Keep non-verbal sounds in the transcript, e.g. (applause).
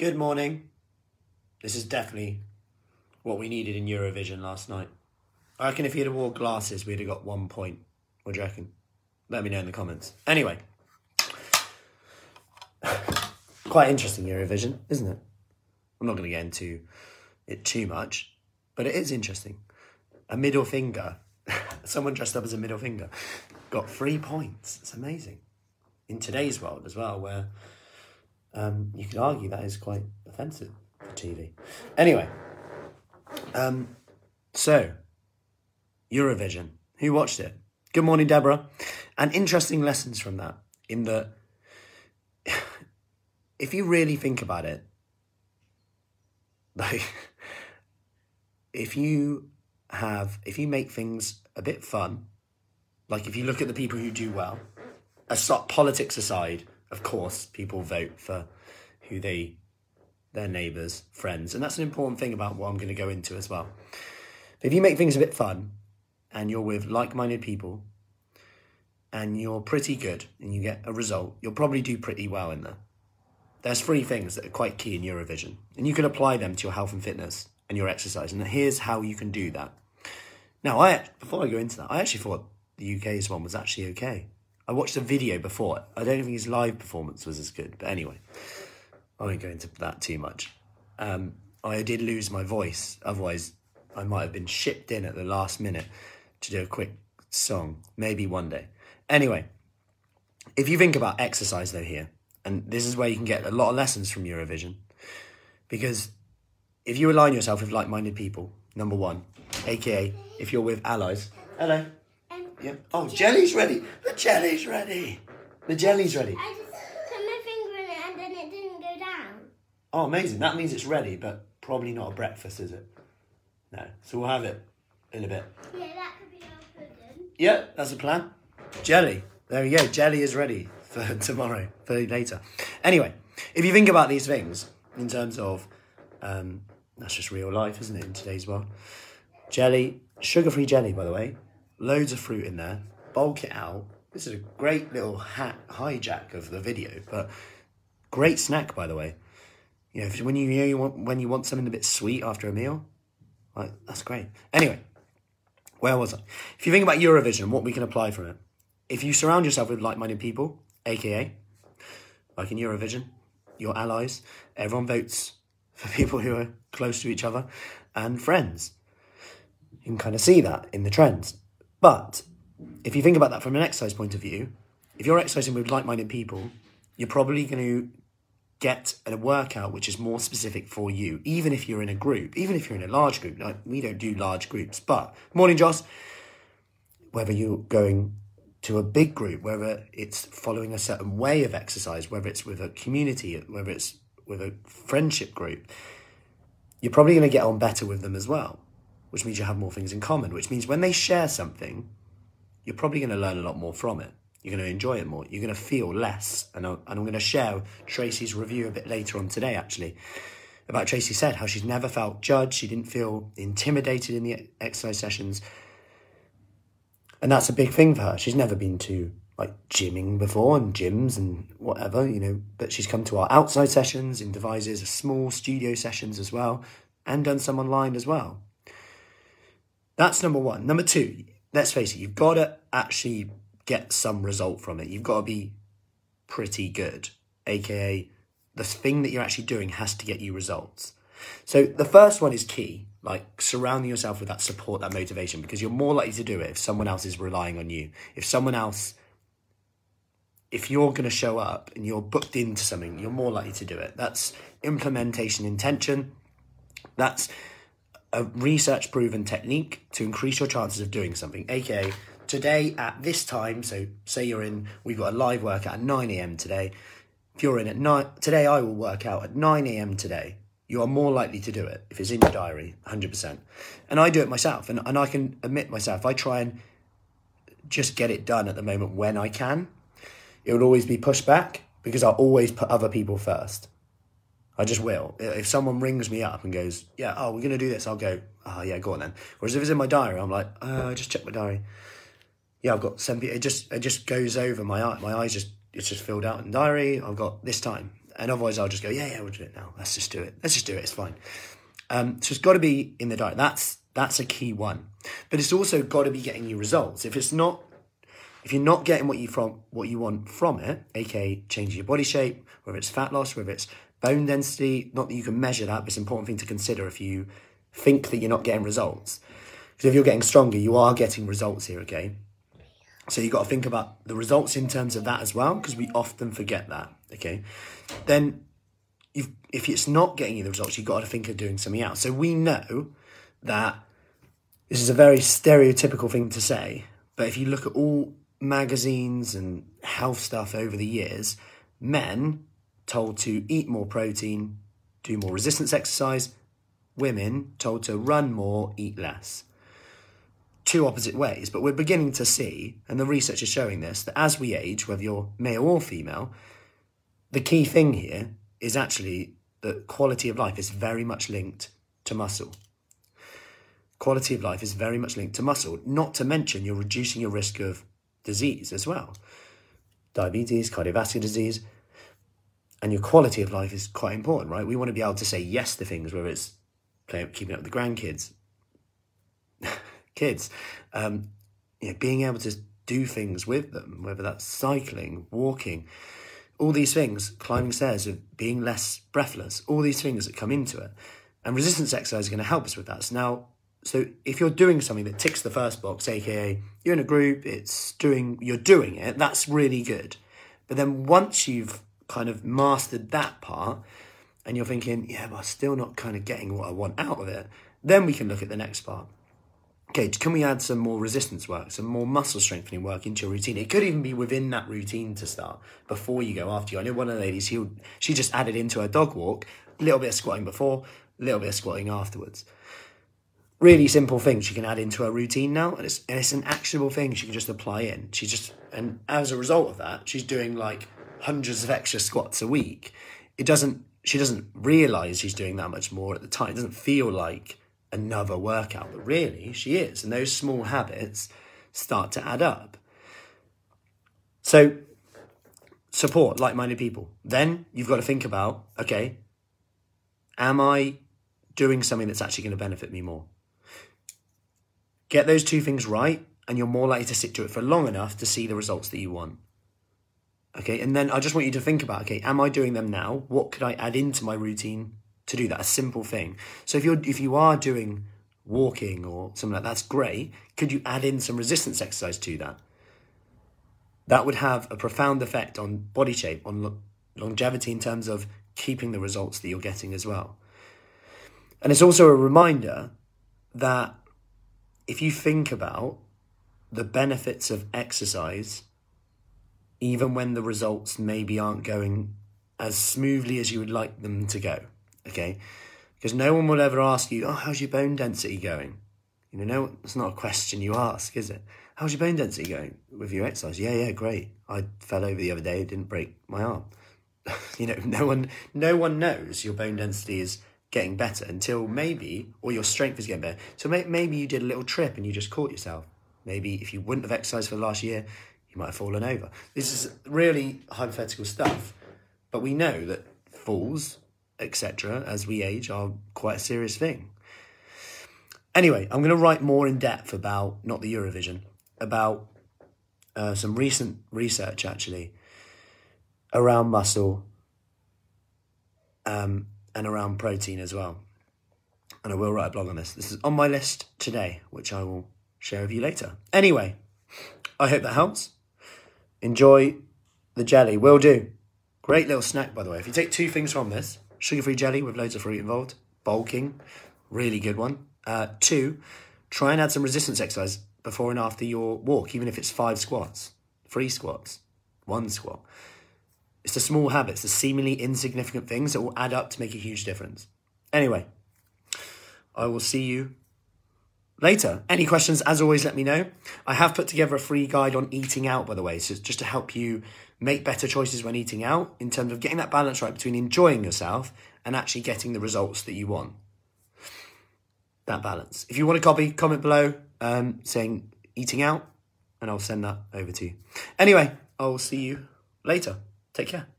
Good morning. This is definitely what we needed in Eurovision last night. I reckon if he'd have wore glasses, we'd have got one point. What do you reckon? Let me know in the comments. Anyway, (sighs) quite interesting Eurovision, isn't it? I'm not going to get into it too much, but it is interesting. A middle finger, (laughs) someone dressed up as a middle finger, got three points. It's amazing. In today's world as well, where um, you could argue that is quite offensive for TV. Anyway, um, so Eurovision. Who watched it? Good morning, Deborah. And interesting lessons from that. In that, (sighs) if you really think about it, like, (laughs) if you have, if you make things a bit fun, like if you look at the people who do well, aside, politics aside, of course, people vote for who they, their neighbours, friends, and that's an important thing about what I'm going to go into as well. But if you make things a bit fun, and you're with like-minded people, and you're pretty good, and you get a result, you'll probably do pretty well in there. There's three things that are quite key in Eurovision, and you can apply them to your health and fitness and your exercise. And here's how you can do that. Now, I before I go into that, I actually thought the UK's one was actually okay. I watched a video before. I don't think his live performance was as good, but anyway, I won't go into that too much. Um, I did lose my voice, otherwise, I might have been shipped in at the last minute to do a quick song, maybe one day. Anyway, if you think about exercise though, here, and this is where you can get a lot of lessons from Eurovision, because if you align yourself with like minded people, number one, aka if you're with allies. Hello. Yeah. Oh, jelly's ready. The jelly's ready. The jelly's ready. I just put my finger in it and then it didn't go down. Oh, amazing. That means it's ready, but probably not a breakfast, is it? No. So we'll have it in a bit. Yeah, that could be our pudding. Yeah, that's the plan. Jelly. There we go. Jelly is ready for (laughs) tomorrow, for later. Anyway, if you think about these things in terms of, um, that's just real life, isn't it, in today's world? Jelly, sugar free jelly, by the way. Loads of fruit in there. Bulk it out. This is a great little hat hijack of the video, but great snack, by the way. You know, when you, you know you want when you want something a bit sweet after a meal, like that's great. Anyway, where was I? If you think about Eurovision, what we can apply from it, if you surround yourself with like-minded people, aka, like in Eurovision, your allies, everyone votes for (laughs) people who are close to each other, and friends. You can kind of see that in the trends. But if you think about that from an exercise point of view, if you're exercising with like-minded people, you're probably going to get a workout which is more specific for you, even if you're in a group, even if you're in a large group. Like we don't do large groups, but morning, Joss. Whether you're going to a big group, whether it's following a certain way of exercise, whether it's with a community, whether it's with a friendship group, you're probably going to get on better with them as well, which means you have more things in common, which means when they share something, you're probably going to learn a lot more from it. You're going to enjoy it more. You're going to feel less. And and I'm going to share Tracy's review a bit later on today, actually, about Tracy said how she's never felt judged. She didn't feel intimidated in the exercise sessions. And that's a big thing for her. She's never been to like gymming before and gyms and whatever, you know, but she's come to our outside sessions in Devizes, small studio sessions as well, and done some online as well. That's number one. Number two, let's face it, you've got to actually get some result from it. You've got to be pretty good, aka the thing that you're actually doing has to get you results. So the first one is key, like surrounding yourself with that support, that motivation, because you're more likely to do it if someone else is relying on you. If someone else, if you're going to show up and you're booked into something, you're more likely to do it. That's implementation intention. That's a research proven technique to increase your chances of doing something, aka today at this time. So, say you're in, we've got a live workout at 9 a.m. today. If you're in at 9, today I will work out at 9 a.m. today. You are more likely to do it if it's in your diary, 100%. And I do it myself, and, and I can admit myself, I try and just get it done at the moment when I can. It would always be pushed back because I always put other people first. I just will. If someone rings me up and goes, "Yeah, oh, we're gonna do this," I'll go, "Oh, yeah, go on then." Whereas if it's in my diary, I'm like, "Uh, I just check my diary." Yeah, I've got seven. It just it just goes over my eye. My eyes just it's just filled out in diary. I've got this time, And otherwise, I'll just go, yeah, yeah, we'll do it now. Let's just do it. Let's just do it. It's fine. Um, so it's got to be in the diary. That's that's a key one. But it's also got to be getting you results. If it's not, if you're not getting what you from what you want from it, aka changing your body shape, whether it's fat loss, whether it's bone density, not that you can measure that, but it's an important thing to consider if you think that you're not getting results. Because if you're getting stronger, you are getting results here, okay? So you've got to think about the results in terms of that as well, because we often forget that, okay? Then you've, if it's not getting you the results, you've got to think of doing something else. So we know that this is a very stereotypical thing to say, but if you look at all magazines and health stuff over the years, men told to eat more protein, do more resistance exercise, women told to run more, eat less. Two opposite ways, but we're beginning to see, and the research is showing this, that as we age, whether you're male or female, the key thing here is actually that quality of life is very much linked to muscle. Quality of life is very much linked to muscle, not to mention you're reducing your risk of disease as well diabetes, cardiovascular disease. And your quality of life is quite important, right? We want to be able to say yes to things, whether it's playing, keeping up with the grandkids, (laughs) kids, um, you know, being able to do things with them, whether that's cycling, walking, all these things, climbing stairs, being less breathless, all these things that come into it. And resistance exercise is going to help us with that. So now, so if you're doing something that ticks the first box, aka you're in a group, it's doing, you're doing it, that's really good. But then once you've kind of mastered that part, and you're thinking, yeah, but I'm still not kind of getting what I want out of it, then we can look at the next part. Okay, can we add some more resistance work, some more muscle strengthening work into your routine? It could even be within that routine to start before you go after you. I know one of the ladies, she, she just added into her dog walk a little bit of squatting before, a little bit of squatting afterwards. Really simple thing she can add into her routine now, and it's, and it's an actionable thing she can just apply in. She just, and as a result of that, she's doing like hundreds of extra squats a week. It doesn't, she doesn't realize she's doing that much more at the time. It doesn't feel like another workout, but really she is. And those small habits start to add up. So, support like minded people. Then you've got to think about okay, am I doing something that's actually going to benefit me more? Get those two things right, and you're more likely to stick to it for long enough to see the results that you want. Okay, and then I just want you to think about okay, am I doing them now? What could I add into my routine to do that? A simple thing. So if you're if you are doing walking or something like that, that's great. Could you add in some resistance exercise to that? That would have a profound effect on body shape, on lo- longevity in terms of keeping the results that you're getting as well. And it's also a reminder that if you think about the benefits of exercise, even when the results maybe aren't going as smoothly as you would like them to go, okay? Because no one will ever ask you, oh, how's your bone density going? You know, no, it's not a question you ask, is it? How's your bone density going with your exercise? Yeah, yeah, great. I fell over the other day, didn't break my arm. (laughs) you know, no one, no one knows your bone density is getting better until maybe, or your strength is getting better. So may, maybe you did a little trip and you just caught yourself. Maybe if you wouldn't have exercised for the last year, you might have fallen over. This is really hypothetical stuff, but we know that falls, etc., as we age, are quite a serious thing. Anyway, I'm going to write more in depth about not the Eurovision, about uh, some recent research actually around muscle um, and around protein as well. And I will write a blog on this. This is on my list today, which I will share with you later. Anyway, I hope that helps. Enjoy the jelly. Will do. Great little snack, by the way. If you take two things from this sugar free jelly with loads of fruit involved, bulking, really good one. Uh, two, try and add some resistance exercise before and after your walk, even if it's five squats, three squats, one squat. It's the small habits, the seemingly insignificant things that will add up to make a huge difference. Anyway, I will see you later. Any questions, as always, let me know. I have put together a free guide on eating out, by the way, so just to help you make better choices when eating out in terms of getting that balance right between enjoying yourself and actually getting the results that you want. That balance. If you want a copy, comment below um, saying eating out, and I'll send that over to you. Anyway, I'll see you later. Take care.